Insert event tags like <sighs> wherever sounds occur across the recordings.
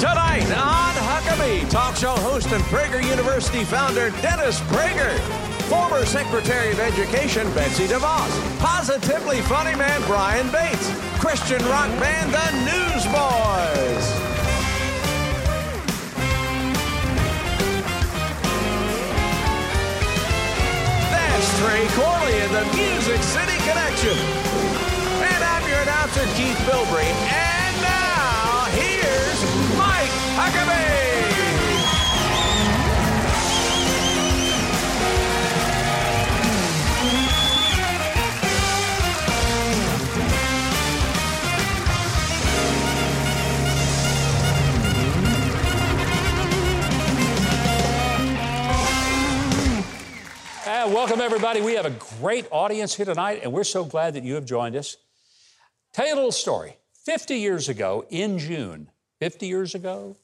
Tonight on Huckabee, talk show host and Prager University founder Dennis Prager. Former Secretary of Education Betsy DeVos. Positively funny man Brian Bates. Christian rock band The Newsboys. That's Trey Corley in the Music City Connection. And I'm your announcer, Keith Bilbrey. Huckabee. Welcome, everybody. We have a great audience here tonight, and we're so glad that you have joined us. Tell you a little story. 50 years ago, in June, 50 years ago,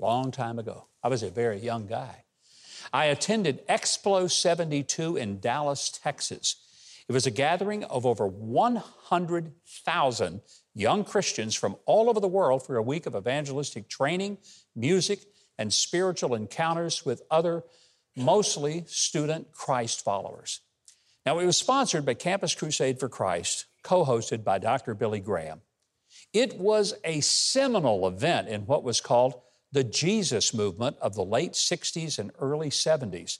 long time ago, I was a very young guy. I attended Explo 72 in Dallas, Texas. It was a gathering of over 100,000 young Christians from all over the world for a week of evangelistic training, music, and spiritual encounters with other mostly student Christ followers. Now, it was sponsored by Campus Crusade for Christ, co hosted by Dr. Billy Graham. It was a seminal event in what was called the Jesus movement of the late 60s and early 70s,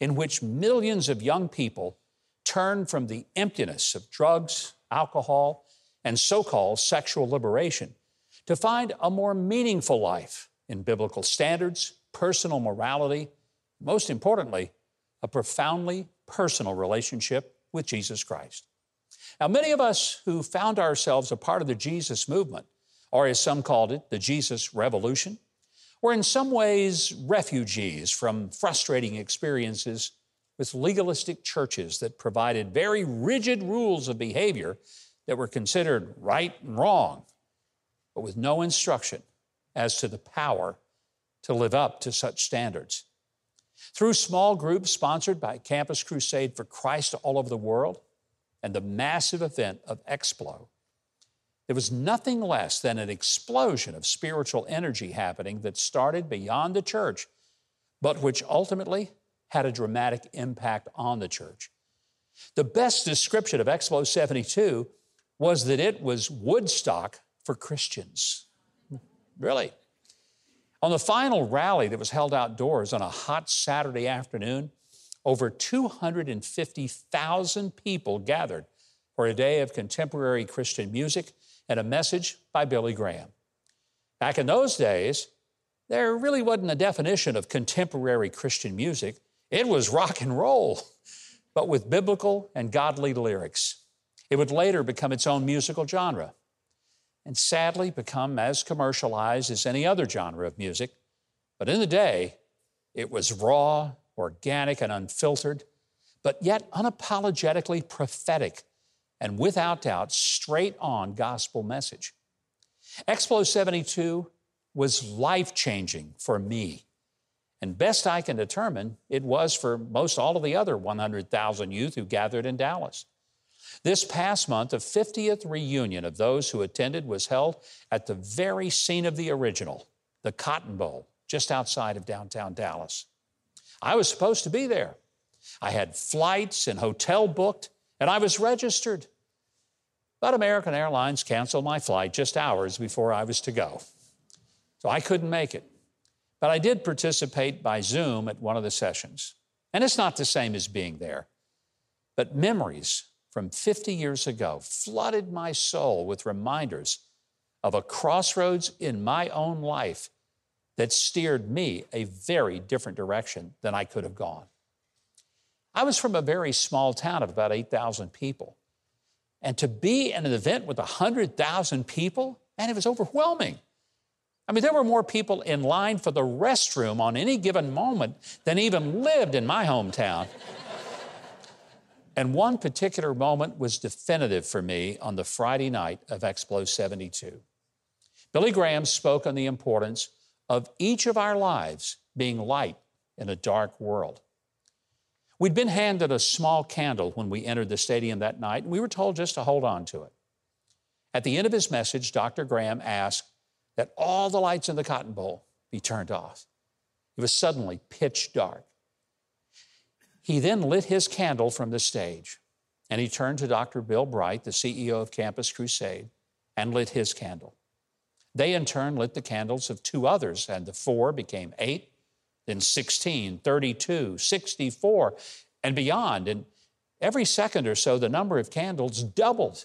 in which millions of young people turned from the emptiness of drugs, alcohol, and so called sexual liberation to find a more meaningful life in biblical standards, personal morality, most importantly, a profoundly personal relationship with Jesus Christ. Now, many of us who found ourselves a part of the Jesus movement, or as some called it, the Jesus Revolution, were in some ways refugees from frustrating experiences with legalistic churches that provided very rigid rules of behavior that were considered right and wrong, but with no instruction as to the power to live up to such standards. Through small groups sponsored by Campus Crusade for Christ all over the world and the massive event of Explo, there was nothing less than an explosion of spiritual energy happening that started beyond the church, but which ultimately had a dramatic impact on the church. The best description of Explo 72 was that it was Woodstock for Christians. Really. On the final rally that was held outdoors on a hot Saturday afternoon, over 250,000 people gathered for a day of contemporary Christian music and a message by Billy Graham. Back in those days, there really wasn't a definition of contemporary Christian music. It was rock and roll, <laughs> but with biblical and godly lyrics. It would later become its own musical genre and sadly become as commercialized as any other genre of music. But in the day, it was raw, organic, and unfiltered, but yet unapologetically prophetic and without doubt straight on gospel message. Explo 72 was life changing for me. And best I can determine, it was for most all of the other 100,000 youth who gathered in Dallas. This past month, the 50th reunion of those who attended was held at the very scene of the original, the Cotton Bowl, just outside of downtown Dallas. I was supposed to be there. I had flights and hotel booked, and I was registered. But American Airlines canceled my flight just hours before I was to go. So I couldn't make it. But I did participate by Zoom at one of the sessions. And it's not the same as being there. But memories from 50 years ago flooded my soul with reminders of a crossroads in my own life that steered me a very different direction than I could have gone. I was from a very small town of about 8,000 people. And to be in an event with 100,000 people, man, it was overwhelming. I mean, there were more people in line for the restroom on any given moment than even lived in my hometown. <laughs> And one particular moment was definitive for me on the Friday night of Explo 72. Billy Graham spoke on the importance of each of our lives being light in a dark world. We'd been handed a small candle when we entered the stadium that night, and we were told just to hold on to it. At the end of his message, Dr. Graham asked that all the lights in the cotton bowl be turned off. It was suddenly pitch dark. He then lit his candle from the stage and he turned to Dr. Bill Bright, the CEO of Campus Crusade, and lit his candle. They in turn lit the candles of two others, and the four became eight, then 16, 32, 64, and beyond. And every second or so, the number of candles doubled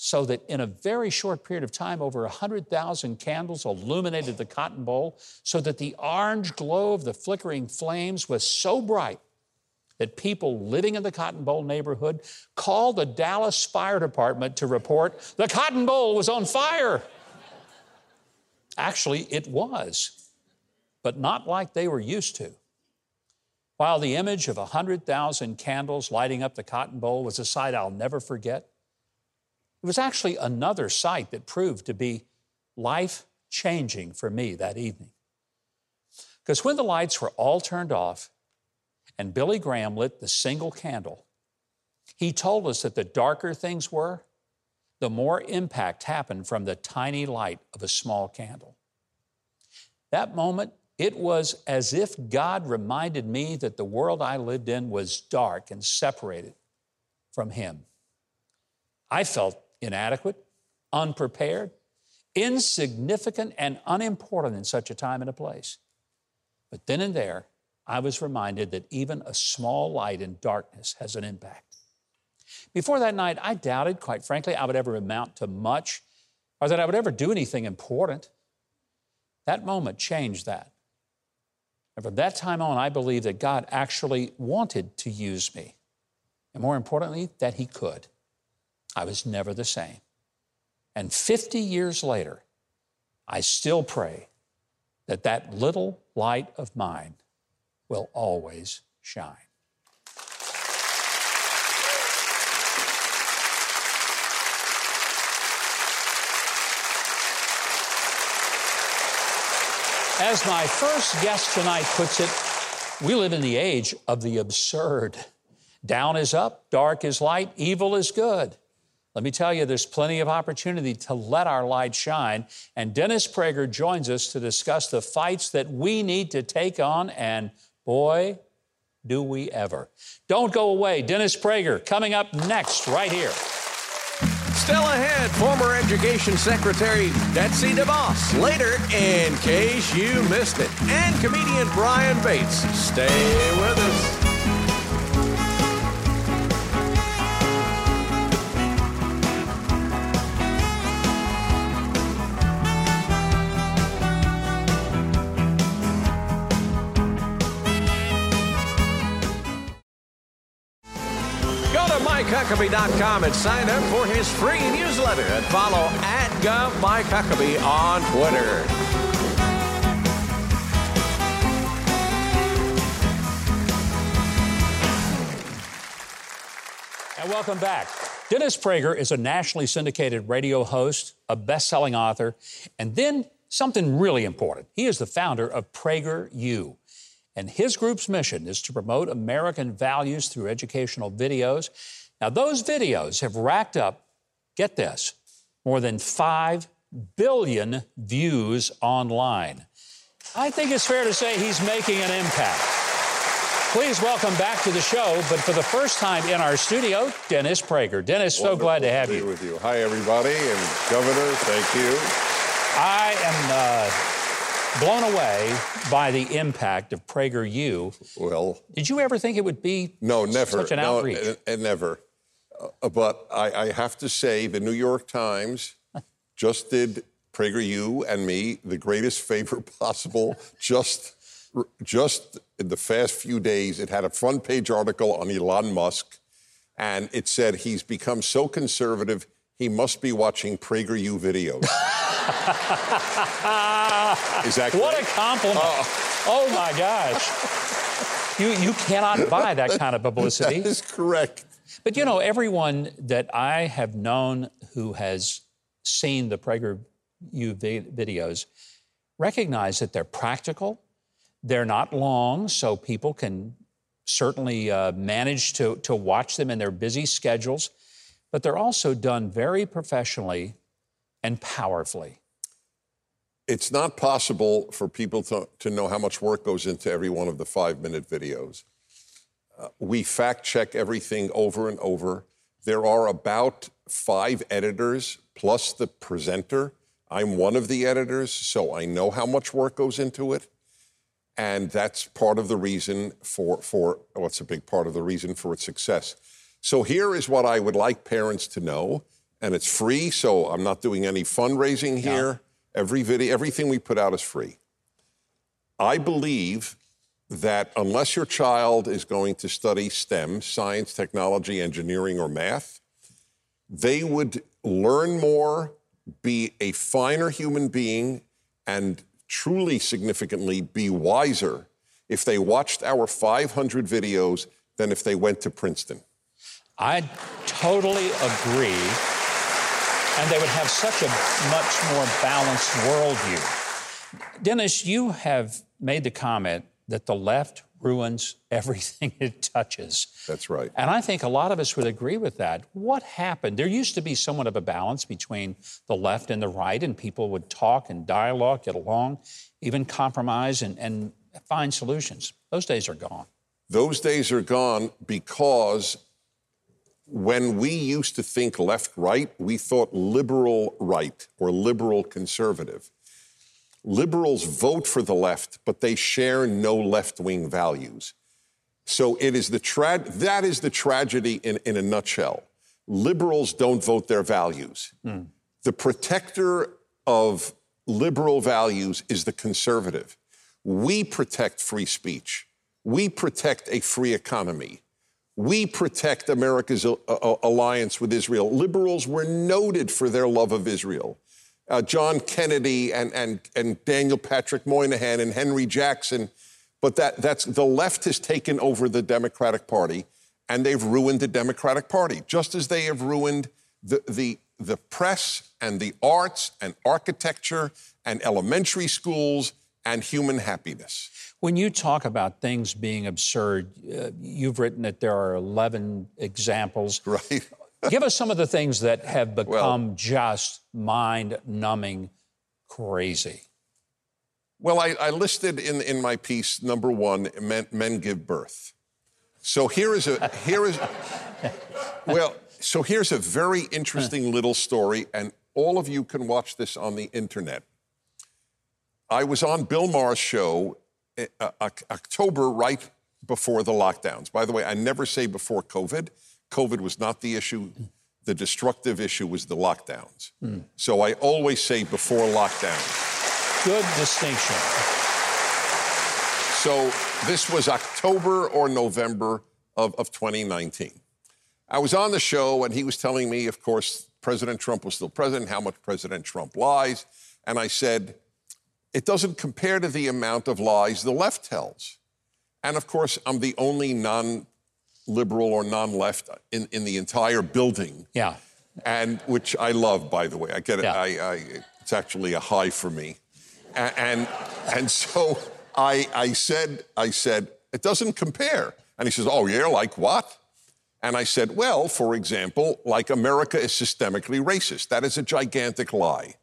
so that in a very short period of time, over 100,000 candles illuminated the cotton bowl, so that the orange glow of the flickering flames was so bright that people living in the Cotton Bowl neighborhood called the Dallas Fire Department to report the Cotton Bowl was on fire. Actually, it was, but not like they were used to. While the image of a 100,000 candles lighting up the Cotton Bowl was a sight I'll never forget, it was actually another sight that proved to be life changing for me that evening. Because when the lights were all turned off and Billy Graham lit the single candle, he told us that the darker things were, the more impact happened from the tiny light of a small candle. That moment, it was as if God reminded me that the world I lived in was dark and separated from Him. I felt inadequate, unprepared, insignificant, and unimportant in such a time and a place. But then and there, I was reminded that even a small light in darkness has an impact. Before that night, I doubted, quite frankly, I would ever amount to much or that I would ever do anything important. That moment changed that. And from that time on, I believe that God actually wanted to use me. And more importantly, that He could. I was never the same. And 50 years later, I still pray that that little light of mine will always shine. As my first guest tonight puts it, we live in the age of the absurd. Down is up, dark is light, evil is good. Let me tell you, there's plenty of opportunity to let our light shine. And Dennis Prager joins us to discuss the fights that we need to take on. And boy, do we ever. Don't go away. Dennis Prager coming up next, right here. Still ahead, former Education Secretary Betsy DeVos. Later, in case you missed it. And comedian Brian Bates. Stay with MikeHuckabee.com and sign up for his free newsletter and follow at GovMikeHuckabee on Twitter. And welcome back. Dennis Prager is a nationally syndicated radio host, a best selling author, and then something really important. He is the founder of PragerU. And his group's mission is to promote American values through educational videos now, those videos have racked up, get this, more than 5 billion views online. I think it's fair to say he's making an impact. Please welcome back to the show, but for the first time in our studio, Dennis Prager. Dennis, Wonderful so glad to have to you. with you. Hi, everybody, and Governor, thank you. I am uh, blown away by the impact of PragerU. Well, Did you ever think it would be no, never, such an no, outreach? never. Uh, but I, I have to say, the New York Times <laughs> just did PragerU and me the greatest favor <laughs> possible. just, just in the fast few days, it had a front page article on Elon Musk, and it said he's become so conservative he must be watching PragerU videos. <laughs> Is that What great? a compliment. Oh. oh my gosh. You, you cannot buy that kind of publicity. That is correct. But you know, everyone that I have known who has seen the PragerU vi- videos recognize that they're practical, they're not long, so people can certainly uh, manage to, to watch them in their busy schedules, but they're also done very professionally and powerfully. it's not possible for people to, to know how much work goes into every one of the five minute videos. We fact check everything over and over. There are about five editors plus the presenter. I'm one of the editors, so I know how much work goes into it. And that's part of the reason for, for well, it's a big part of the reason for its success. So here is what I would like parents to know, and it's free, so I'm not doing any fundraising here. Every video, everything we put out is free. I believe that unless your child is going to study STEM, science, technology, engineering, or math, they would learn more, be a finer human being, and truly significantly be wiser if they watched our 500 videos than if they went to Princeton. I totally agree. And they would have such a much more balanced worldview. Dennis, you have made the comment that the left ruins <laughs> everything it touches. That's right. And I think a lot of us would agree with that. What happened? There used to be somewhat of a balance between the left and the right, and people would talk and dialogue, get along, even compromise and, and find solutions. Those days are gone. Those days are gone because when we used to think left right, we thought liberal right or liberal conservative. Liberals vote for the left, but they share no left wing values. So it is the tra- that is the tragedy in, in a nutshell. Liberals don't vote their values. Mm. The protector of liberal values is the conservative. We protect free speech. We protect a free economy. We protect America's uh, uh, alliance with Israel. Liberals were noted for their love of Israel. Uh, John Kennedy and, and, and Daniel Patrick Moynihan and Henry Jackson. But that, that's the left has taken over the Democratic Party and they've ruined the Democratic Party, just as they have ruined the, the, the press and the arts and architecture and elementary schools and human happiness. When you talk about things being absurd, uh, you've written that there are 11 examples. Right. Give us some of the things that have become well, just mind numbing crazy. Well, I, I, listed in, in my piece number one men, men give birth. So here is a here is <laughs> well, so here's a very interesting little story, and all of you can watch this on the internet. I was on Bill Maher's show uh, October, right before the lockdowns. By the way, I never say before COVID. COVID was not the issue. The destructive issue was the lockdowns. Mm. So I always say before lockdowns. Good distinction. So this was October or November of, of 2019. I was on the show and he was telling me, of course, President Trump was still president, how much President Trump lies. And I said, it doesn't compare to the amount of lies the left tells. And of course, I'm the only non liberal or non left in, in the entire building. Yeah. And which I love, by the way. I get it. Yeah. I, I, it's actually a high for me. And, and, and <laughs> so I, I, said, I said, it doesn't compare. And he says, oh, yeah, like what? And I said, well, for example, like America is systemically racist. That is a gigantic lie.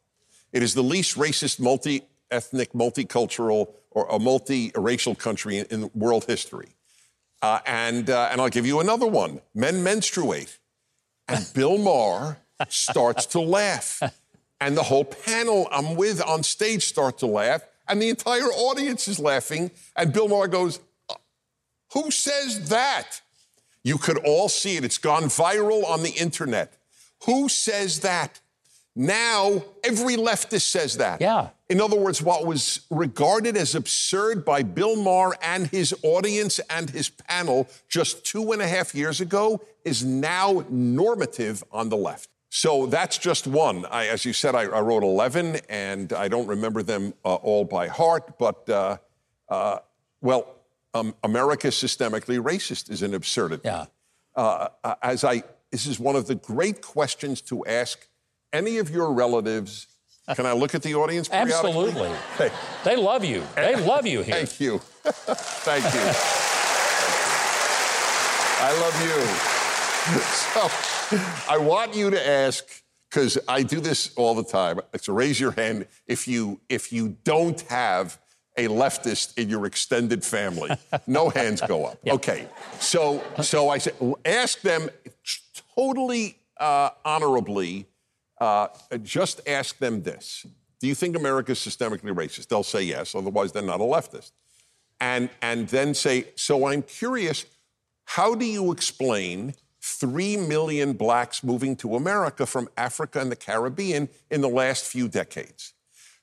It is the least racist multi ethnic, multicultural, or a multi racial country in, in world history. Uh, and, uh, and I'll give you another one men menstruate. And <laughs> Bill Maher starts to laugh. And the whole panel I'm with on stage start to laugh. And the entire audience is laughing. And Bill Maher goes, Who says that? You could all see it. It's gone viral on the internet. Who says that? Now, every leftist says that. Yeah. In other words, what was regarded as absurd by Bill Maher and his audience and his panel just two and a half years ago is now normative on the left. So that's just one. I, as you said, I, I, wrote 11, and I don't remember them uh, all by heart, but, uh, uh, well, um, America systemically racist is an absurdity. Yeah. Uh, uh, as I, this is one of the great questions to ask any of your relatives, can I look at the audience Absolutely. <laughs> Hey. They love you. They <laughs> love you here. Thank you. Thank you. I love you. So I want you to ask because I do this all the time. So raise your hand if you if you don't have a leftist in your extended family. No hands go up. Okay. So so I said, ask them totally uh, honorably. Uh, just ask them this: Do you think America is systemically racist? They'll say yes. Otherwise, they're not a leftist. And and then say, so I'm curious. How do you explain 3 million blacks moving to America from Africa and the Caribbean in the last few decades?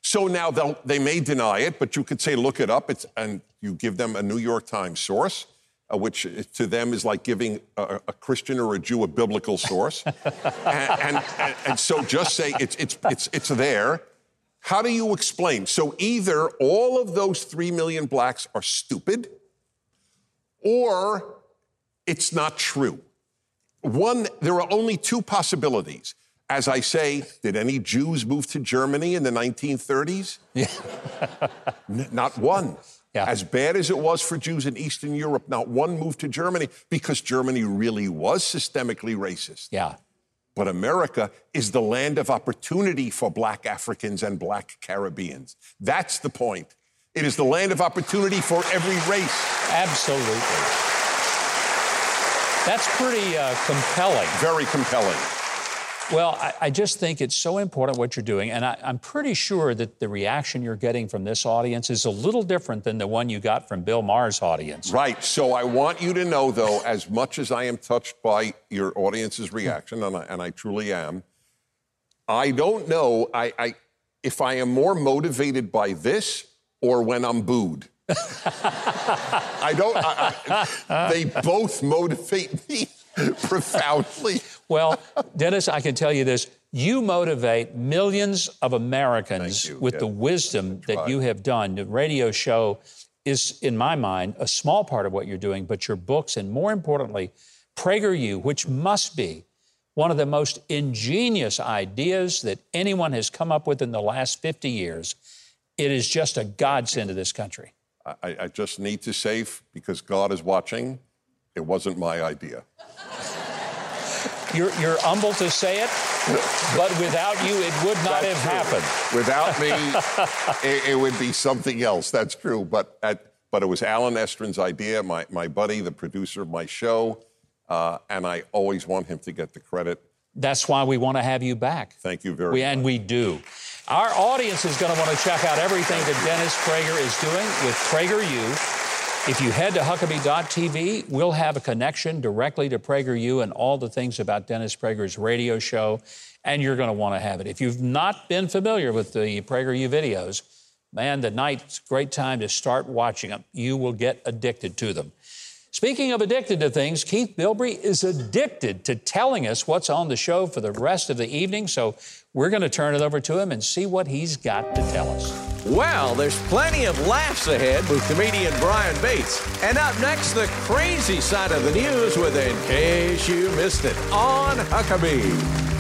So now they may deny it, but you could say, look it up, and you give them a New York Times source, uh, which to them is like giving a, a, Christian or a Jew a biblical source. and, <laughs> and, and, and, so just say it's, it's, it's, it's there. How do you explain? So either all of those 3 million blacks are stupid, or it's not true. One, there are only two possibilities. As I say, did any Jews move to Germany in the 1930s? Yeah. N- not one. Yeah. As bad as it was for Jews in Eastern Europe, not one moved to Germany because Germany really was systemically racist. Yeah. But America is the land of opportunity for black Africans and black Caribbeans. That's the point. It is the land of opportunity for every race. Absolutely. That's pretty uh, compelling. Very compelling. Well, I, I, just think it's so important what you're doing. And I, am pretty sure that the reaction you're getting from this audience is a little different than the one you got from Bill Maher's audience. Right. So I want you to know, though, as much as I am touched by your audience's hmm. reaction, and I, and I truly am, I don't know I, I, if I am more motivated by this or when I'm booed. <laughs> I don't. I, I, they both motivate me <laughs> profoundly. Well, Dennis, I can tell you this. You motivate millions of Americans with yeah. the wisdom that you have done. The radio show is, in my mind, a small part of what you're doing, but your books, and more importantly, PragerU, which must be one of the most ingenious ideas that anyone has come up with in the last 50 years. It is just a godsend to this country. I, I just need to say, because God is watching, it wasn't my idea. You're, you're, humble to say it, but without you, it would not That's have true. happened. Without me, <laughs> it, it, would be something else. That's true. But, at, but it was Allen Estrin's idea, my, my buddy, the producer of my show, uh, and I always want him to get the credit. That's why we want to have you back. Thank you very we, much. And we do. Our audience is going to want to check out everything that Dennis Prager is doing with PragerU. If you head to Huckabee.tv, we'll have a connection directly to PragerU and all the things about Dennis Prager's radio show, and you're going to want to have it. If you've not been familiar with the PragerU videos, man, the night's a great time to start watching them. You will get addicted to them. Speaking of addicted to things, Keith Bilbrey is addicted to telling us what's on the show for the rest of the evening. So we're going to turn it over to him and see what he's got to tell us. Well, there's plenty of laughs ahead with comedian Brian Bates. And up next, the crazy side of the news with In Case You Missed It on Huckabee.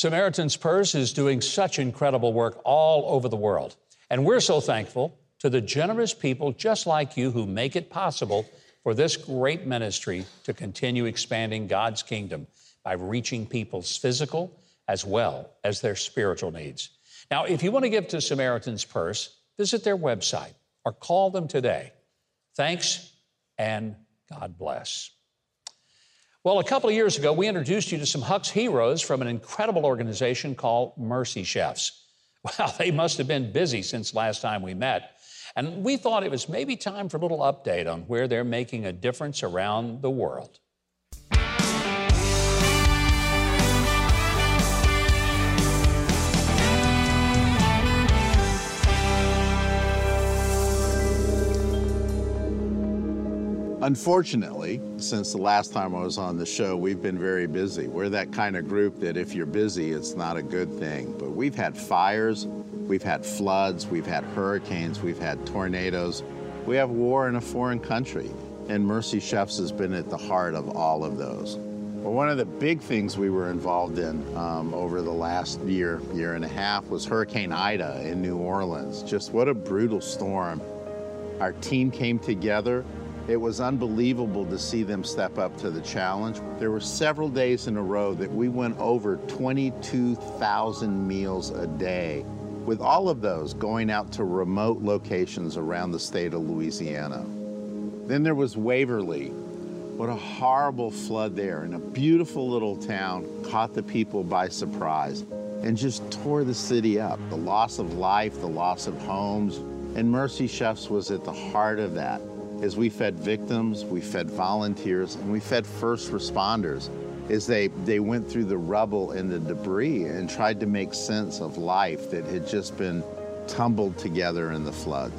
Samaritan's Purse is doing such incredible work all over the world. And we're so thankful to the generous people just like you who make it possible for this great ministry to continue expanding God's kingdom by reaching people's physical as well as their spiritual needs. Now, if you want to give to Samaritan's Purse, visit their website or call them today. Thanks and God bless. Well, a couple of years ago, we introduced you to some Huck's heroes from an incredible organization called Mercy Chefs. <laughs> Well, they must have been busy since last time we met. And we thought it was maybe time for a little update on where they're making a difference around the world. Unfortunately, since the last time I was on the show, we've been very busy. We're that kind of group that if you're busy, it's not a good thing. But we've had fires, we've had floods, we've had hurricanes, we've had tornadoes. We have war in a foreign country. And Mercy Chefs has been at the heart of all of those. Well, one of the big things we were involved in um, over the last year, year and a half was Hurricane Ida in New Orleans. Just what a brutal storm. Our team came together. It was unbelievable to see them step up to the challenge. There were several days in a row that we went over 22,000 meals a day, with all of those going out to remote locations around the state of Louisiana. Then there was Waverly, what a horrible flood there in a beautiful little town caught the people by surprise and just tore the city up. The loss of life, the loss of homes, and Mercy Chefs was at the heart of that. As we fed victims, we fed volunteers, and we fed first responders as they, they went through the rubble and the debris and tried to make sense of life that had just been tumbled together in the flood.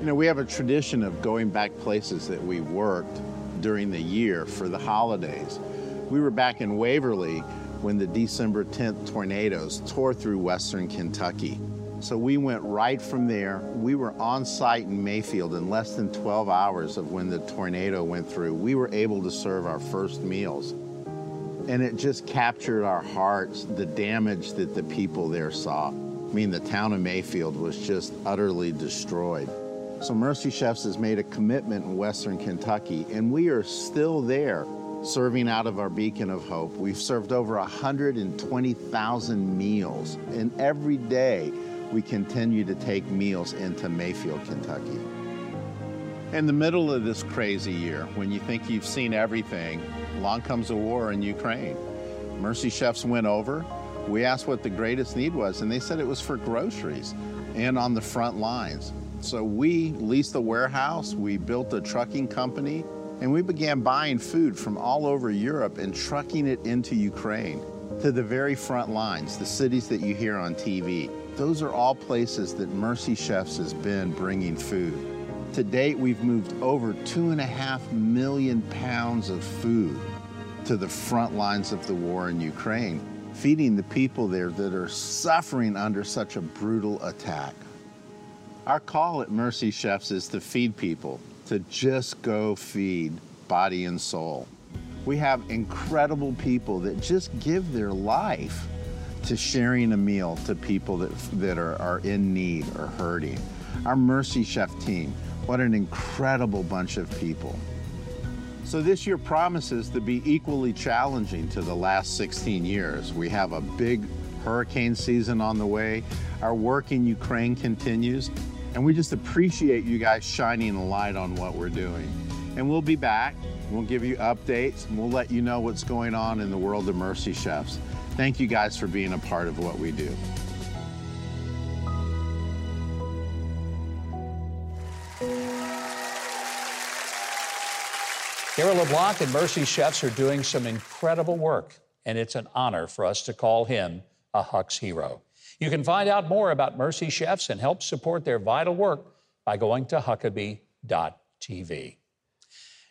You know, we have a tradition of going back places that we worked during the year for the holidays. We were back in Waverly when the December 10th tornadoes tore through western Kentucky. So we went right from there. We were on site in Mayfield in less than 12 hours of when the tornado went through. We were able to serve our first meals. And it just captured our hearts, the damage that the people there saw. I mean, the town of Mayfield was just utterly destroyed. So Mercy Chefs has made a commitment in Western Kentucky, and we are still there serving out of our beacon of hope. We've served over 120,000 meals, and every day we continue to take meals into Mayfield, Kentucky. In the middle of this crazy year, when you think you've seen everything, along comes a war in Ukraine. Mercy Chefs went over. We asked what the greatest need was, and they said it was for groceries and on the front lines. So we leased a warehouse, we built a trucking company, and we began buying food from all over Europe and trucking it into Ukraine to the very front lines, the cities that you hear on TV. Those are all places that Mercy Chefs has been bringing food. To date, we've moved over two and a half million pounds of food to the front lines of the war in Ukraine, feeding the people there that are suffering under such a brutal attack. Our call at Mercy Chefs is to feed people, to just go feed body and soul. We have incredible people that just give their life to sharing a meal to people that, that are, are in need or hurting. Our Mercy Chef team, what an incredible bunch of people. So this year promises to be equally challenging to the last 16 years. We have a big hurricane season on the way. Our work in Ukraine continues, and we just appreciate you guys shining a light on what we're doing. And we'll be back. We'll give you updates, and we'll let you know what's going on in the world of Mercy Chefs. Thank you guys for being a part of what we do. Gary LeBlanc and Mercy Chefs are doing some incredible work, and it's an honor for us to call him a Huck's hero. You can find out more about Mercy Chefs and help support their vital work by going to Huckabee.tv.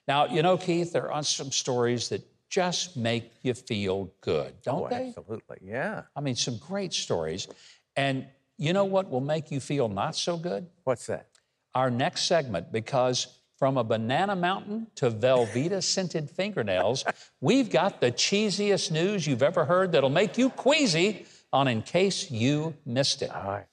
Now, you know, Keith, there are some stories that just make you feel good, oh, don't oh, they? Absolutely, yeah. I mean, some great stories. And you know what will make you feel not so good? What's that? Our next segment, because from a banana mountain to Velveeta scented fingernails, we've got the cheesiest news you've ever heard that'll make you queasy on In Case You Missed It. All right.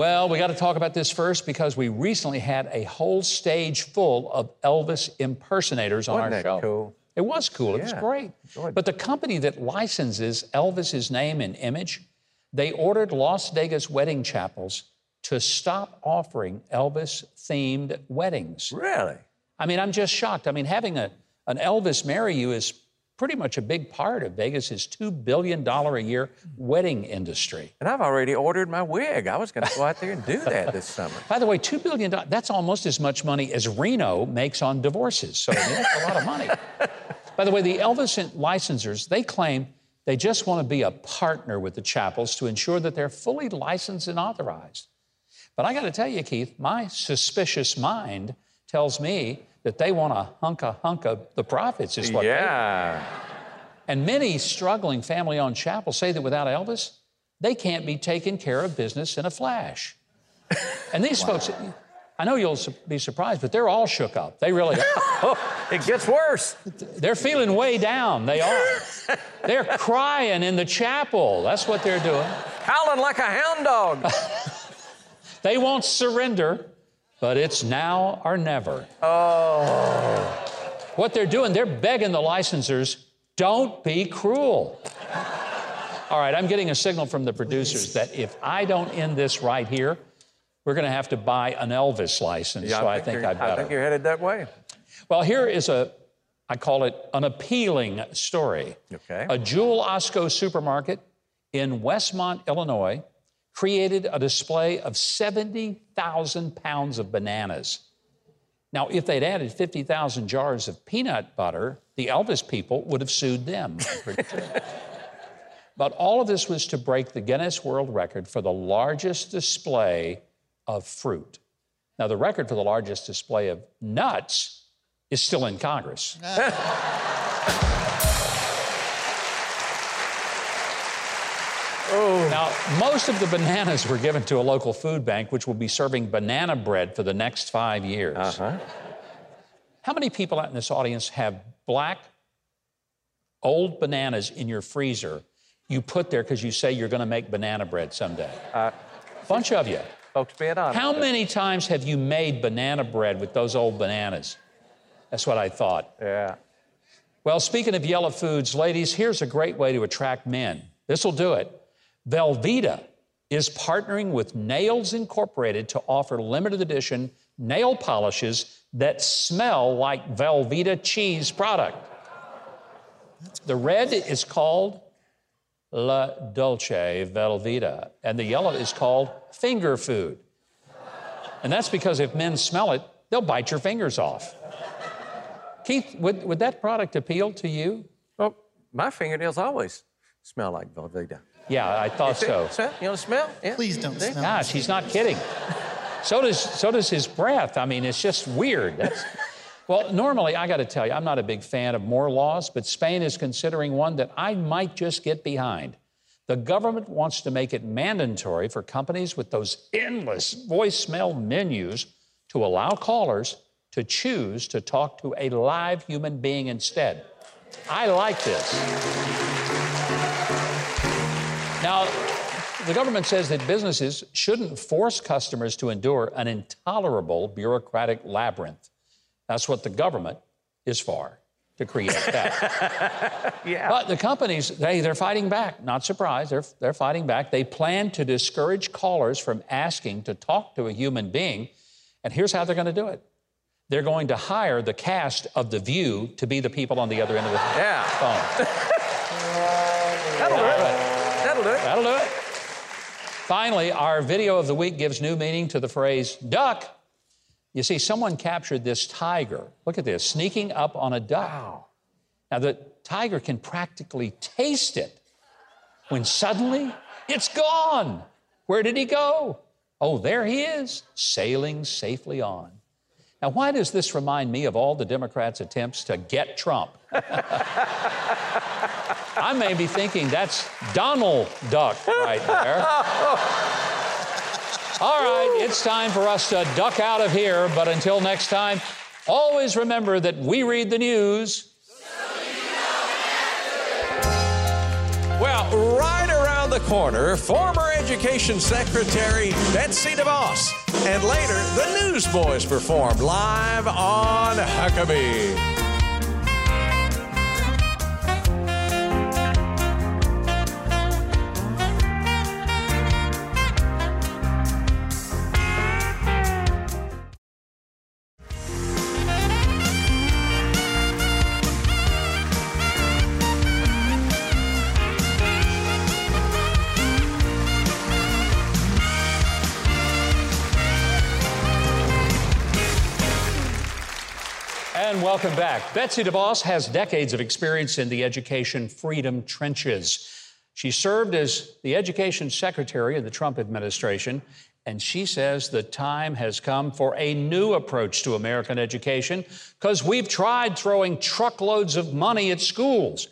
Well, we got to talk about this first because we recently had a whole stage full of Elvis impersonators on Wasn't our that show. cool? It was cool. It was great. enjoyed But the company that licenses Elvis's name and image, they ordered Las Vegas wedding chapels to stop offering Elvis themed weddings. Really? I mean, I'm just shocked. I mean, having a, an Elvis marry you is pretty much a big part of Vegas's $2 billion a year wedding industry. And I've already ordered my wig. I was going to go out there and do that this <laughs> summer. By the way, $2 billion, that's almost as much money as Reno makes on divorces. So I mean, that's a lot of money. <laughs> By the way, the Elvis licensors, they claim they just want to be a partner with the chapels to ensure that they're fully licensed and authorized. But I got to tell you, Keith, my suspicious mind tells me that they want a hunk a hunk of the profits, is what they yeah. and many struggling family owned chapels say that without Elvis, they can't be taken care of business in a flash. <laughs> And these folks, I know you'll be surprised, but they're all shook up. They really are. <laughs> Oh, it gets worse. They're feeling way down. They are. <laughs> They're crying in the chapel. That's what they're doing. Howling like a hound dog. They won't surrender, but it's now or never. Oh. What they're doing, they're begging the licensors, don't be cruel. All right, I'm getting a signal from the producers that if I don't end this right here, we're going to have to buy an Elvis license. so I think I better. I think you're headed that way. Well, here is a, I call it an appealing story. Okay. A Jewel Osco supermarket in Westmont, Illinois, created a display of 70,000 pounds of bananas. Now, if they'd added 50,000 jars of peanut butter, the Elvis people would have sued them. but all of this was to break the Guinness World Record for the largest display of fruit. Now, the record for the largest display of nuts is still in Congress. <laughs> Now, most of the bananas were given to a local food bank, which will be serving banana bread for the next five years. Uh-huh. How many people out in this audience have black, old bananas in your freezer you put there because you say you're going to make banana bread someday? Uh, Bunch of you. Folks being honest. How many times have you made banana bread with those old bananas? That's what I thought. Yeah. Well, speaking of yellow foods, ladies, here's a great way to attract men. This will do it. Velveeta is partnering with Nails Incorporated to offer limited edition nail polishes that smell like Velveeta cheese product. The red is called La Dolce Velveeta, and the yellow is called finger food. And that's because if men smell it, they'll bite your fingers off. Keith, would, would that product appeal to you? Well, my fingernails always smell like Velveeta. Yeah, I thought so. Smell? You want to smell? Yeah. Please don't See? smell. Gosh, he's not kidding. So does so does his breath. I mean, it's just weird. That's, well, normally I got to tell you, I'm not a big fan of more laws, but Spain is considering one that I might just get behind. The government wants to make it mandatory for companies with those endless voicemail menus to allow callers to choose to talk to a live human being instead. I like this. Now, the government says that businesses shouldn't force customers to endure an intolerable bureaucratic labyrinth. That's what the government is for, to create that. <laughs> Yeah. But the companies, they, they're fighting back. Not surprised, they're, they're fighting back. They plan to discourage callers from asking to talk to a human being. And here's how they're going to do it they're going to hire the cast of The View to be the people on the other end of the Yeah. phone. <laughs> That'll do it. That'll do it. That'll do it. Finally, our video of the week gives new meaning to the phrase duck. You see, someone captured this tiger. Look at this, sneaking up on a duck. Wow. Now, the tiger can practically taste it when suddenly it's gone. Where did he go? Oh, there he is, sailing safely on. Now, why does this remind me of all the Democrats' attempts to get Trump? <laughs> I may be thinking that's Donald Duck right there. All right, it's time for us to duck out of here, but until next time, always remember that we read the news. Well, right around the corner, former Education Secretary Betsy DeVos. And later, the Newsboys perform live on Huckabee. Welcome back. Betsy DeVos has decades of experience in the education freedom trenches. She served as the education secretary in the Trump administration, and she says the time has come for a new approach to American education because we've tried throwing truckloads of money at schools,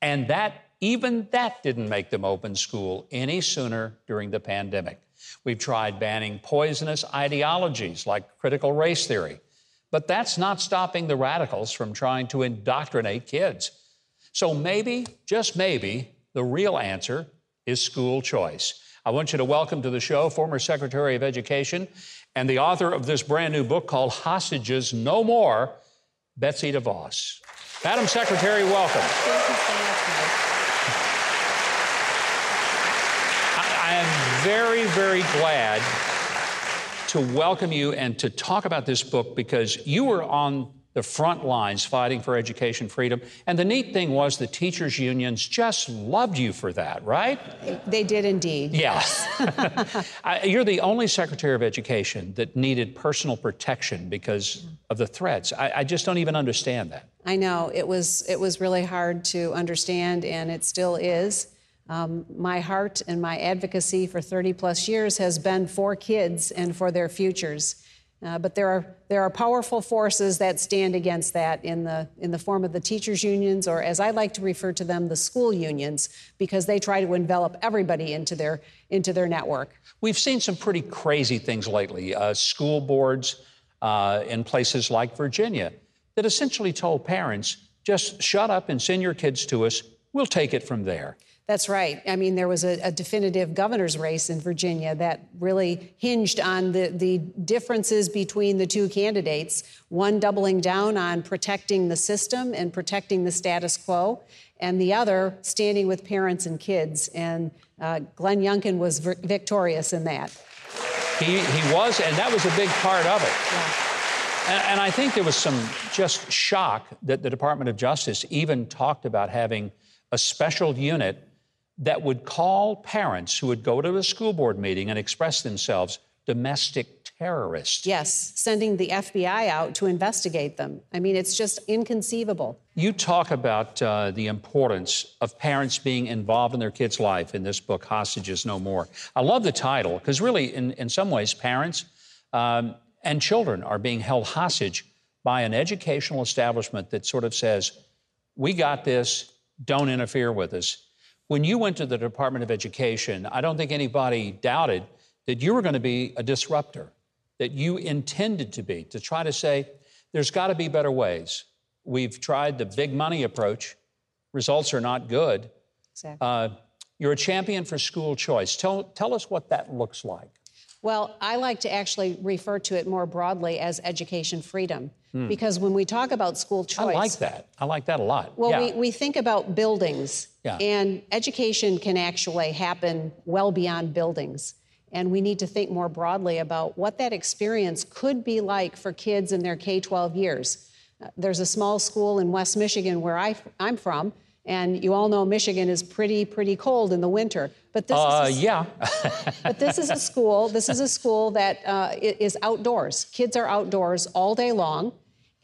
and that even that didn't make them open school any sooner during the pandemic. We've tried banning poisonous ideologies like critical race theory, but that's not stopping the radicals from trying to indoctrinate kids. So maybe, just maybe, the real answer is school choice. I want you to welcome to the show former Secretary of Education and the author of this brand new book called Hostages No More, Betsy DeVos. Madam Secretary, welcome. Thank you so much, I am very, very glad to welcome you and to talk about this book because you were on the front lines fighting for education freedom. And the neat thing was the teachers' unions just loved you for that, right? They did indeed. Yeah. <laughs> You're the only Secretary of Education that needed personal protection because of the threats. I, I just don't even understand that. I know it was it was really hard to understand, and it still is. Um, my heart and my advocacy for 30 plus years has been for kids and for their futures. Uh, but there are there are powerful forces that stand against that in the in the form of the teachers unions, or as I like to refer to them, the school unions, because they try to envelop everybody into their into their network. We've seen some pretty crazy things lately. Uh, school boards uh, in places like Virginia that essentially told parents, just shut up and send your kids to us. We'll take it from there. That's right. I mean, there was a, a, definitive governor's race in Virginia that really hinged on the, the differences between the two candidates, one doubling down on protecting the system and protecting the status quo, and the other standing with parents and kids. And uh, Glenn Youngkin was v- victorious in that. He, he was, and that was a big part of it. Yeah. And, and I think there was some just shock that the Department of Justice even talked about having a special unit that would call parents who would go to a school board meeting and express themselves domestic terrorists. Yes, sending the FBI out to investigate them. I mean, it's just inconceivable. You talk about uh, the importance of parents being involved in their kids' life in this book, Hostages No More. I love the title because, really, in, in some ways, parents um, and children are being held hostage by an educational establishment that sort of says, We got this, don't interfere with us. When you went to the Department of Education, I don't think anybody doubted that you were going to be a disruptor, that you intended to be, to try to say, there's got to be better ways. We've tried the big money approach, results are not good. Exactly. Uh, you're a champion for school choice. Tell, tell us what that looks like. Well, I like to actually refer to it more broadly as education freedom. Because when we talk about school choice, Hmm. I like that. I like that a lot. Well, yeah. we, we think about buildings, Yeah. and education can actually happen well beyond buildings. And we need to think more broadly about what that experience could be like for kids in their K 12 years. Uh, There's a small school in West Michigan where I, I'm from, and you all know Michigan is pretty, pretty cold in the winter. But this uh, is a, yeah. <laughs> but this is a school. This is a school that uh, is outdoors. Kids are outdoors all day long,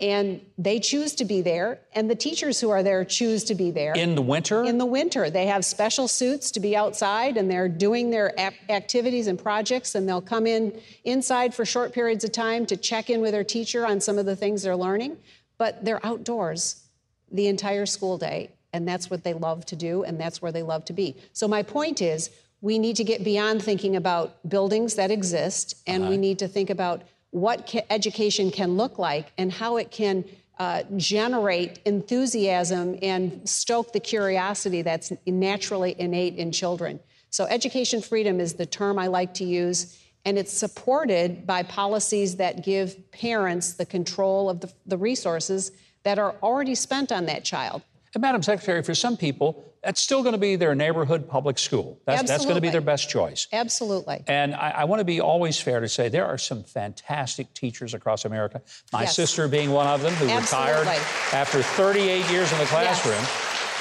and they choose to be there. And the teachers who are there choose to be there in the winter? in the winter. They have special suits to be outside, and they're doing their ac- activities and projects. And they'll come in inside for short periods of time to check in with their teacher on some of the things they're learning. But they're outdoors the entire school day, and that's what they love to do, and that's where they love to be. So, my point is, we need to get beyond thinking about buildings that exist, and we need to think about what ca- education can look like and how it can uh, generate enthusiasm and stoke the curiosity that's naturally innate in children. So, education freedom is the term I like to use, and it's supported by policies that give parents the control of the, the resources that are already spent on that child. And Madam Secretary, for some people, that's still going to be their neighborhood public school. That's, that's going to be their best choice. Absolutely. And I, I want to be always fair to say there are some fantastic teachers across America. My Yes. sister being one of them, who retired after 38 years in the classroom.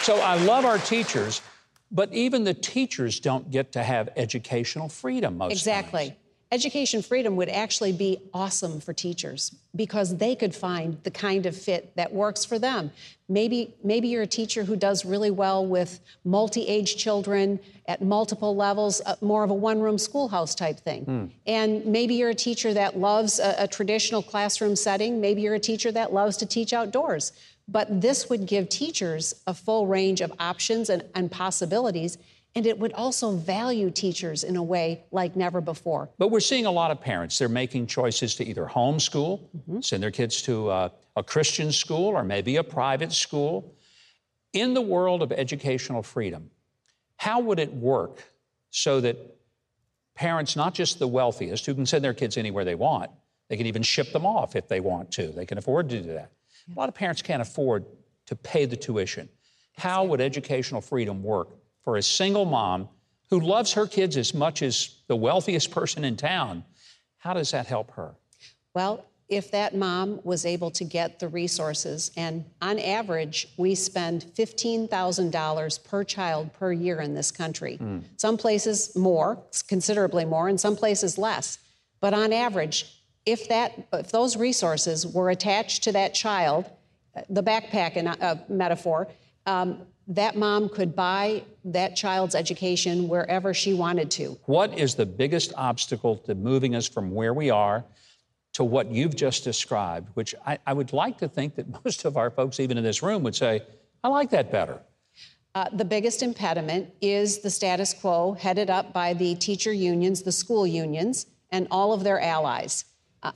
So I love our teachers, but even the teachers don't get to have educational freedom most Exactly. times. Education freedom would actually be awesome for teachers because they could find the kind of fit that works for them. Maybe, maybe you're a teacher who does really well with multi age children at multiple levels, uh, more of a one room schoolhouse type thing. And maybe you're a teacher that loves a, a traditional classroom setting. Maybe you're a teacher that loves to teach outdoors. But this would give teachers a full range of options and, and possibilities, and it would also value teachers in a way like never before. But we're seeing a lot of parents, they're making choices to either homeschool, Mm-hmm. send their kids to uh, a Christian school or maybe a private school. In the world of educational freedom, how would it work so that parents, not just the wealthiest, who can send their kids anywhere they want, they can even ship them off if they want to, they can afford to do that. A lot of parents can't afford to pay the tuition. How would educational freedom work for a single mom who loves her kids as much as the wealthiest person in town? How does that help her? Well, if that mom was able to get the resources, and on average, we spend $15,000 per child per year in this country. Some places more, considerably more, and some places less. But on average, if that, if those resources were attached to that child, the backpack in, uh, metaphor, um, that mom could buy that child's education wherever she wanted to. What is the biggest obstacle to moving us from where we are to what you've just described, which I, I would like to think that <laughs> most of our folks, even in this room, would say, I like that better. Uh, the biggest impediment is the status quo headed up by the teacher unions, the school unions, and all of their allies.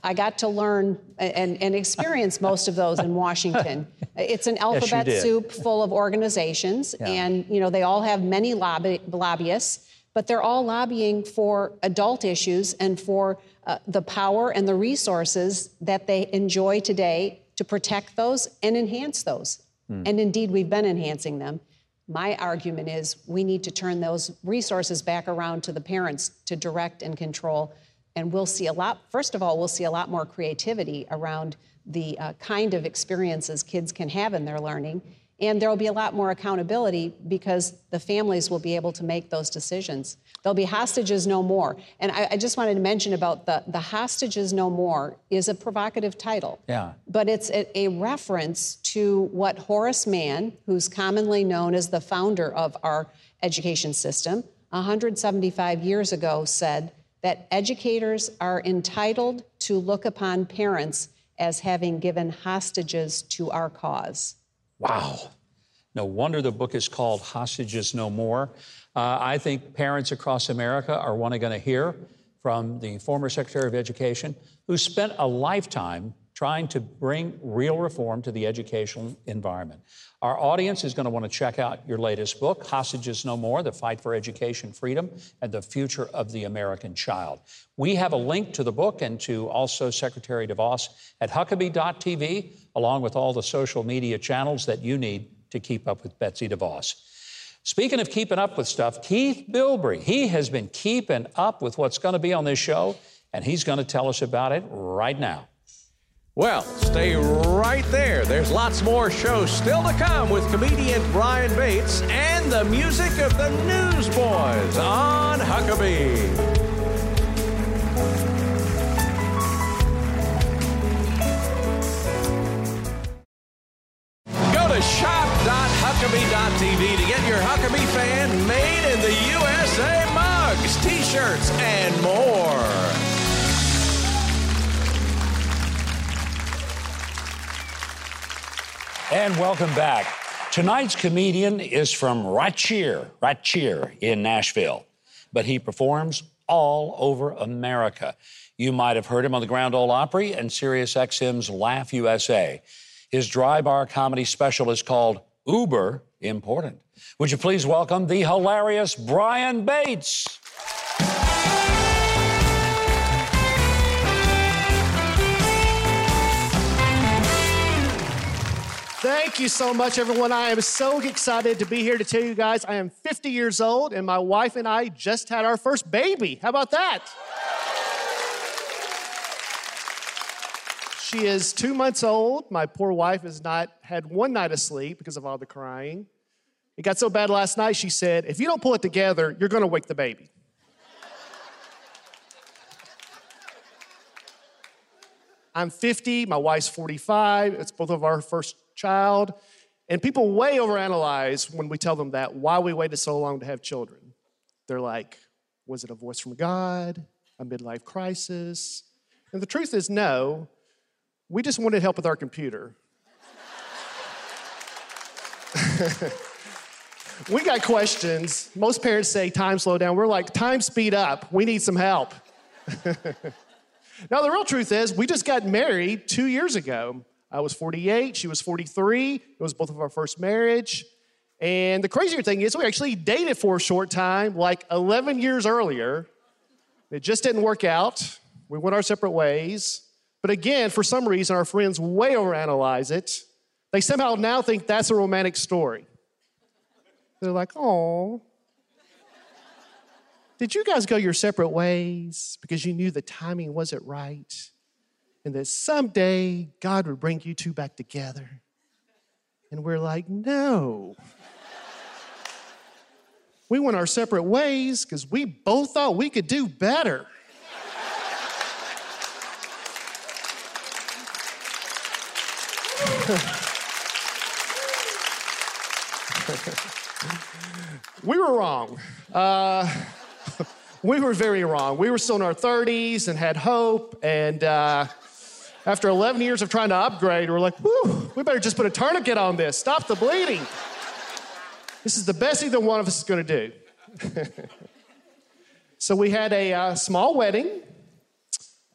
I got to learn and, and experience most of those in Washington. <laughs> It's an alphabet did. soup full of organizations, and you know they all have many lobby, lobbyists, but they're all lobbying for adult issues and for uh, the power and the resources that they enjoy today to protect those and enhance those. And indeed, we've been enhancing them. My argument is we need to turn those resources back around to the parents to direct and control. And we'll see a lot, first of all, we'll see a lot more creativity around the uh, kind of experiences kids can have in their learning. And there will be a lot more accountability because the families will be able to make those decisions. There'll be hostages no more. And I, I just wanted to mention about the, the hostages no more is a provocative title. Yeah. But it's a, a reference to what Horace Mann, who's commonly known as the founder of our education system, 175 years ago said that educators are entitled to look upon parents as having given hostages to our cause. Wow. No wonder the book is called Hostages No More. Uh, I think parents across America are one going to hear from the former Secretary of Education who spent a lifetime trying to bring real reform to the educational environment. Our audience is going to want to check out your latest book, Hostages No More The Fight for Education Freedom and the Future of the American Child. We have a link to the book and to also Secretary DeVos at Huckabee.tv, along with all the social media channels that you need to keep up with Betsy DeVos. Speaking of keeping up with stuff, Keith Bilbrey, he has been keeping up with what's going to be on this show, and he's going to tell us about it right now. Well, stay right there. There's lots more shows still to come with comedian Brian Bates and the music of the Newsboys on Huckabee. Go to shop.huckabee.tv to get your Huckabee fan made in the USA mugs, t-shirts, and more. And welcome back. Tonight's comedian is from Rachir, Rachir in Nashville, but he performs all over America. You might have heard him on the Grand Ole Opry and Sirius XM's Laugh USA. His dry bar comedy special is called Uber Important. Would you please welcome the hilarious Brian Bates? Thank you so much, everyone. I am so excited to be here to tell you guys I am 50 years old, and my wife and I just had our first baby. How about that? She is two months old. My poor wife has not had one night of sleep because of all the crying. It got so bad last night, she said, If you don't pull it together, you're going to wake the baby. I'm 50, my wife's 45. It's both of our first child. And people way overanalyze when we tell them that, why we waited so long to have children. They're like, was it a voice from God? A midlife crisis? And the truth is, no. We just wanted help with our computer. <laughs> we got questions. Most parents say time slow down. We're like, time speed up. We need some help. <laughs> now, the real truth is, we just got married two years ago. I was 48, she was 43. It was both of our first marriage. And the crazier thing is, we actually dated for a short time, like 11 years earlier. It just didn't work out. We went our separate ways. But again, for some reason, our friends way overanalyze it. They somehow now think that's a romantic story. They're like, oh, did you guys go your separate ways because you knew the timing wasn't right? And that someday God would bring you two back together? And we're like, no. we went our separate ways because we both thought we could do better. <laughs> we were wrong. Uh, <laughs> we were very wrong. We were still in our 30s and had hope. And uh, after 11 years of trying to upgrade, we're like, whew, we better just put a tourniquet on this. Stop the bleeding. This is the best either one of us is going to do. <laughs> so we had a uh, small wedding.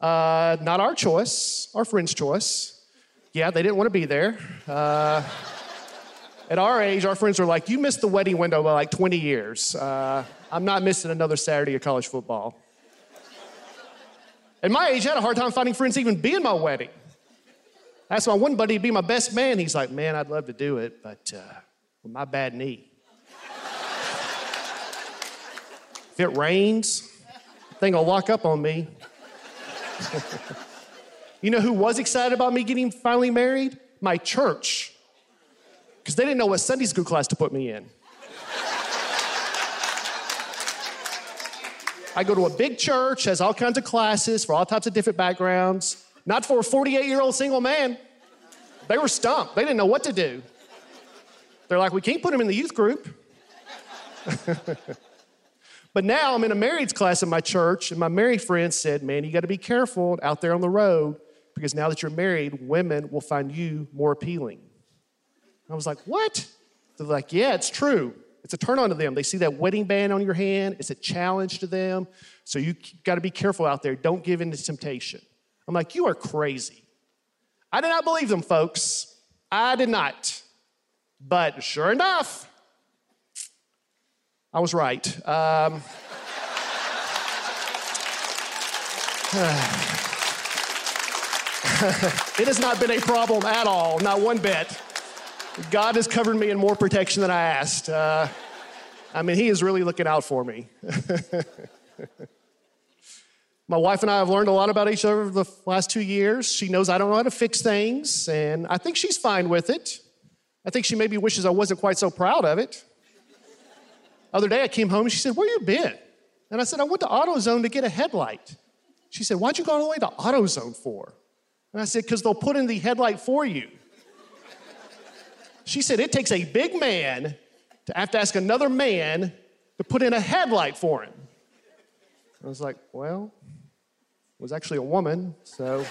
Uh, not our choice, our friend's choice. Yeah, they didn't want to be there. Uh, at our age, our friends are like, You missed the wedding window by like 20 years. Uh, I'm not missing another Saturday of college football. At my age, I had a hard time finding friends even be in my wedding. I asked my one buddy to be my best man. He's like, Man, I'd love to do it, but uh, with my bad knee. if it rains, thing will lock up on me. <laughs> You know who was excited about me getting finally married? My church. Because they didn't know what Sunday school class to put me in. I go to a big church, has all kinds of classes for all types of different backgrounds. Not for a 48 year old single man. They were stumped. They didn't know what to do. They're like, we can't put him in the youth group. <laughs> but now I'm in a marriage class in my church, and my married friend said, Man, you got to be careful out there on the road because now that you're married, women will find you more appealing. I was like, What? They're like, Yeah, it's true. It's a turn on to them. They see that wedding band on your hand, it's a challenge to them. So you got to be careful out there. Don't give in to temptation. I'm like, You are crazy. I did not believe them, folks. I did not. But sure enough, I was right. Um, <sighs> <laughs> it has not been a problem at all, not one bit. God has covered me in more protection than I asked. Uh, I mean, He is really looking out for me. <laughs> My wife and I have learned a lot about each other over the last two years. She knows I don't know how to fix things, and I think she's fine with it. I think she maybe wishes I wasn't quite so proud of it. Other day I came home and she said, Where you been? And I said, I went to AutoZone to get a headlight. She said, Why'd you go all the way to AutoZone for? And I said, Because they'll put in the headlight for you. She said, It takes a big man to have to ask another man to put in a headlight for him. I was like, Well, it was actually a woman, so.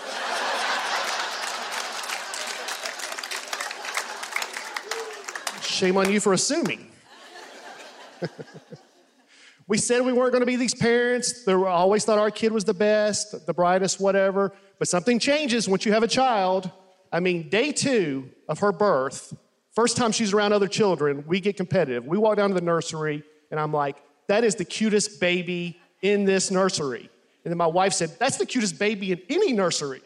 Shame on you for assuming. <laughs> we said we weren't going to be these parents. They always thought our kid was the best, the brightest, whatever. But something changes once you have a child. I mean, day two of her birth, first time she's around other children, we get competitive. We walk down to the nursery, and I'm like, that is the cutest baby in this nursery. And then my wife said, that's the cutest baby in any nursery.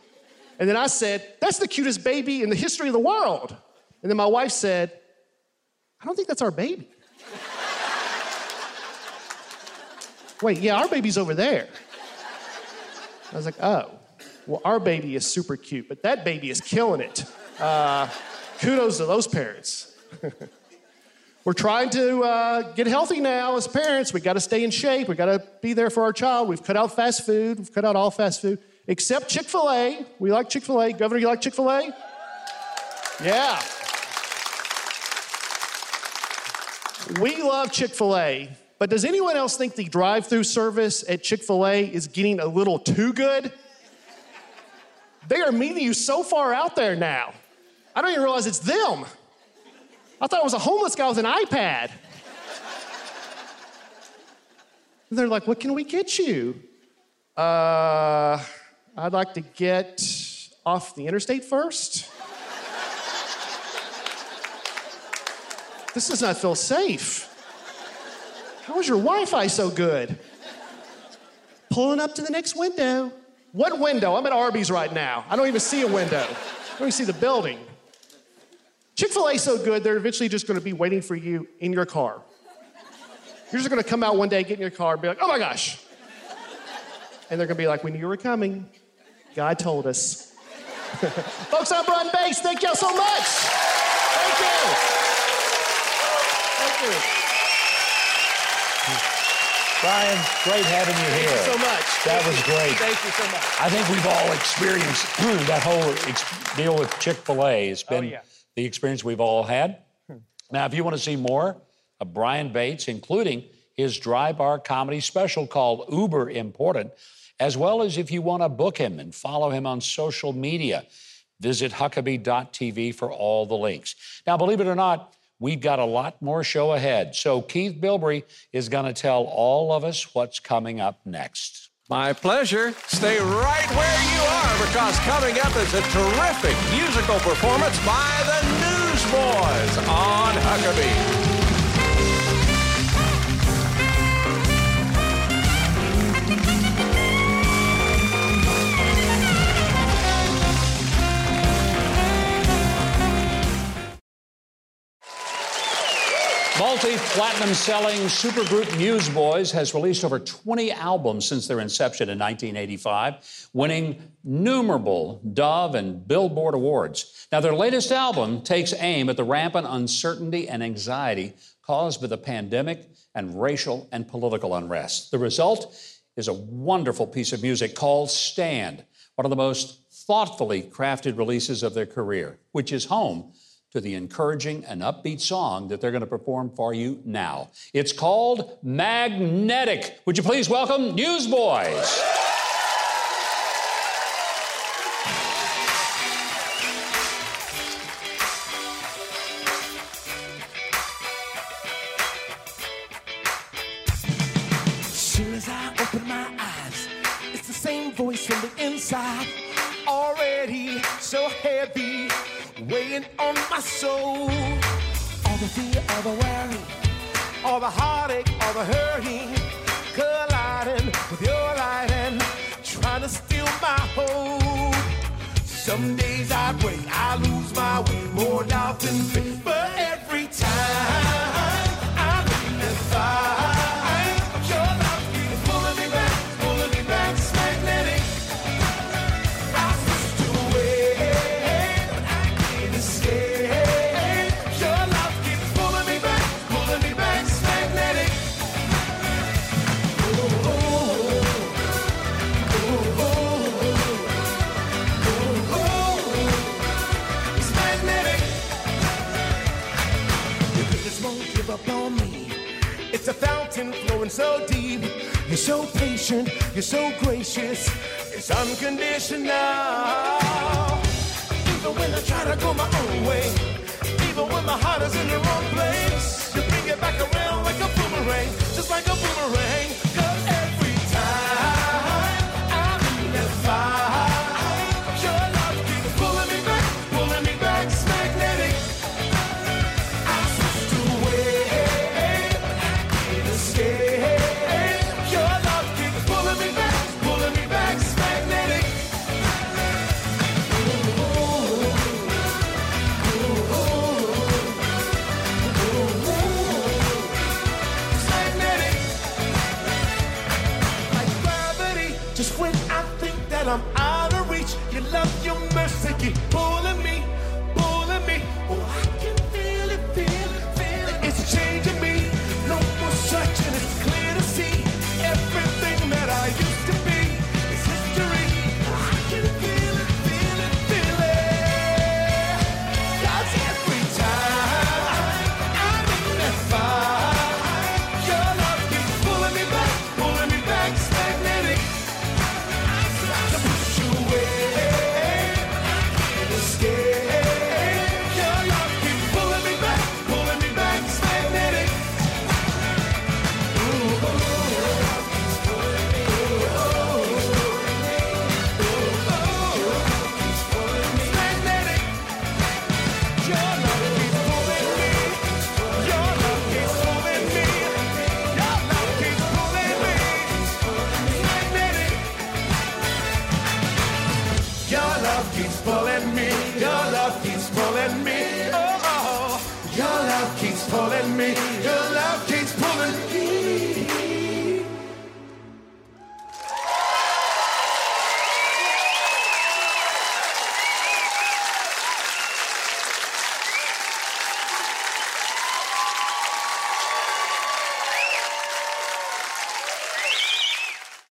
And then I said, that's the cutest baby in the history of the world. And then my wife said, I don't think that's our baby. <laughs> Wait, yeah, our baby's over there. I was like, oh, well, our baby is super cute, but that baby is killing it. Uh, kudos to those parents. <laughs> We're trying to uh, get healthy now as parents. We got to stay in shape. We got to be there for our child. We've cut out fast food. We've cut out all fast food except Chick fil A. We like Chick fil A. Governor, you like Chick fil A? Yeah. We love Chick fil A. But does anyone else think the drive through service at Chick fil A is getting a little too good? They are meeting you so far out there now. I don't even realize it's them. I thought it was a homeless guy with an iPad. And they're like, What can we get you? Uh, I'd like to get off the interstate first. this does not feel safe. How is your Wi Fi so good? Pulling up to the next window. What window? I'm at Arby's right now. I don't even see a window, I don't even see the building. Chick fil A's so good, they're eventually just gonna be waiting for you in your car. You're just gonna come out one day, get in your car, and be like, oh my gosh. And they're gonna be like, we knew you were coming. God told us. <laughs> Folks, I'm Brian Bates. Thank y'all so much. Thank you. Thank you. Brian, great having you here. Thank you so much. That Thank was you. great. Thank you so much. I think we've all experienced <clears throat> that whole ex- deal with Chick fil A. It's oh, been Oh, yeah. The experience we've all had. Hmm. Now, if you want to see more of Brian Bates, including his dry bar comedy special called Uber Important, as well as if you want to book him and follow him on social media, visit Huckabee.tv for all the links. Now, believe it or not, we've got a lot more show ahead. So Keith Bilbrey is going to tell all of us what's coming up next. My pleasure. Stay right where you are because coming up is a terrific musical performance by the Newsboys on Huckabee. Multi platinum selling supergroup Newsboys has released over 20 albums since their inception in 1985, winning numerable Dove and Billboard awards. Now, their latest album takes aim at the rampant uncertainty and anxiety caused by the pandemic and racial and political unrest. The result is a wonderful piece of music called Stand, one of the most thoughtfully crafted releases of their career, which is home to the encouraging and upbeat song that they're going to perform for you now. It's called Magnetic. Would you please welcome Newsboys? Soon as I open my eyes, it's the same voice from the inside. Already so heavy, weighing on my soul. All the fear, all the worry, all the heartache, all the hurting, colliding with your light and trying to steal my hope. Some days I break, I lose my way, more doubt than faith. But every time flowing so deep. You're so patient, you're so gracious. It's unconditional. Even when I try to go my own way, even when my heart is in the wrong place, you bring it back around like a boomerang, just like a boomerang. Mercy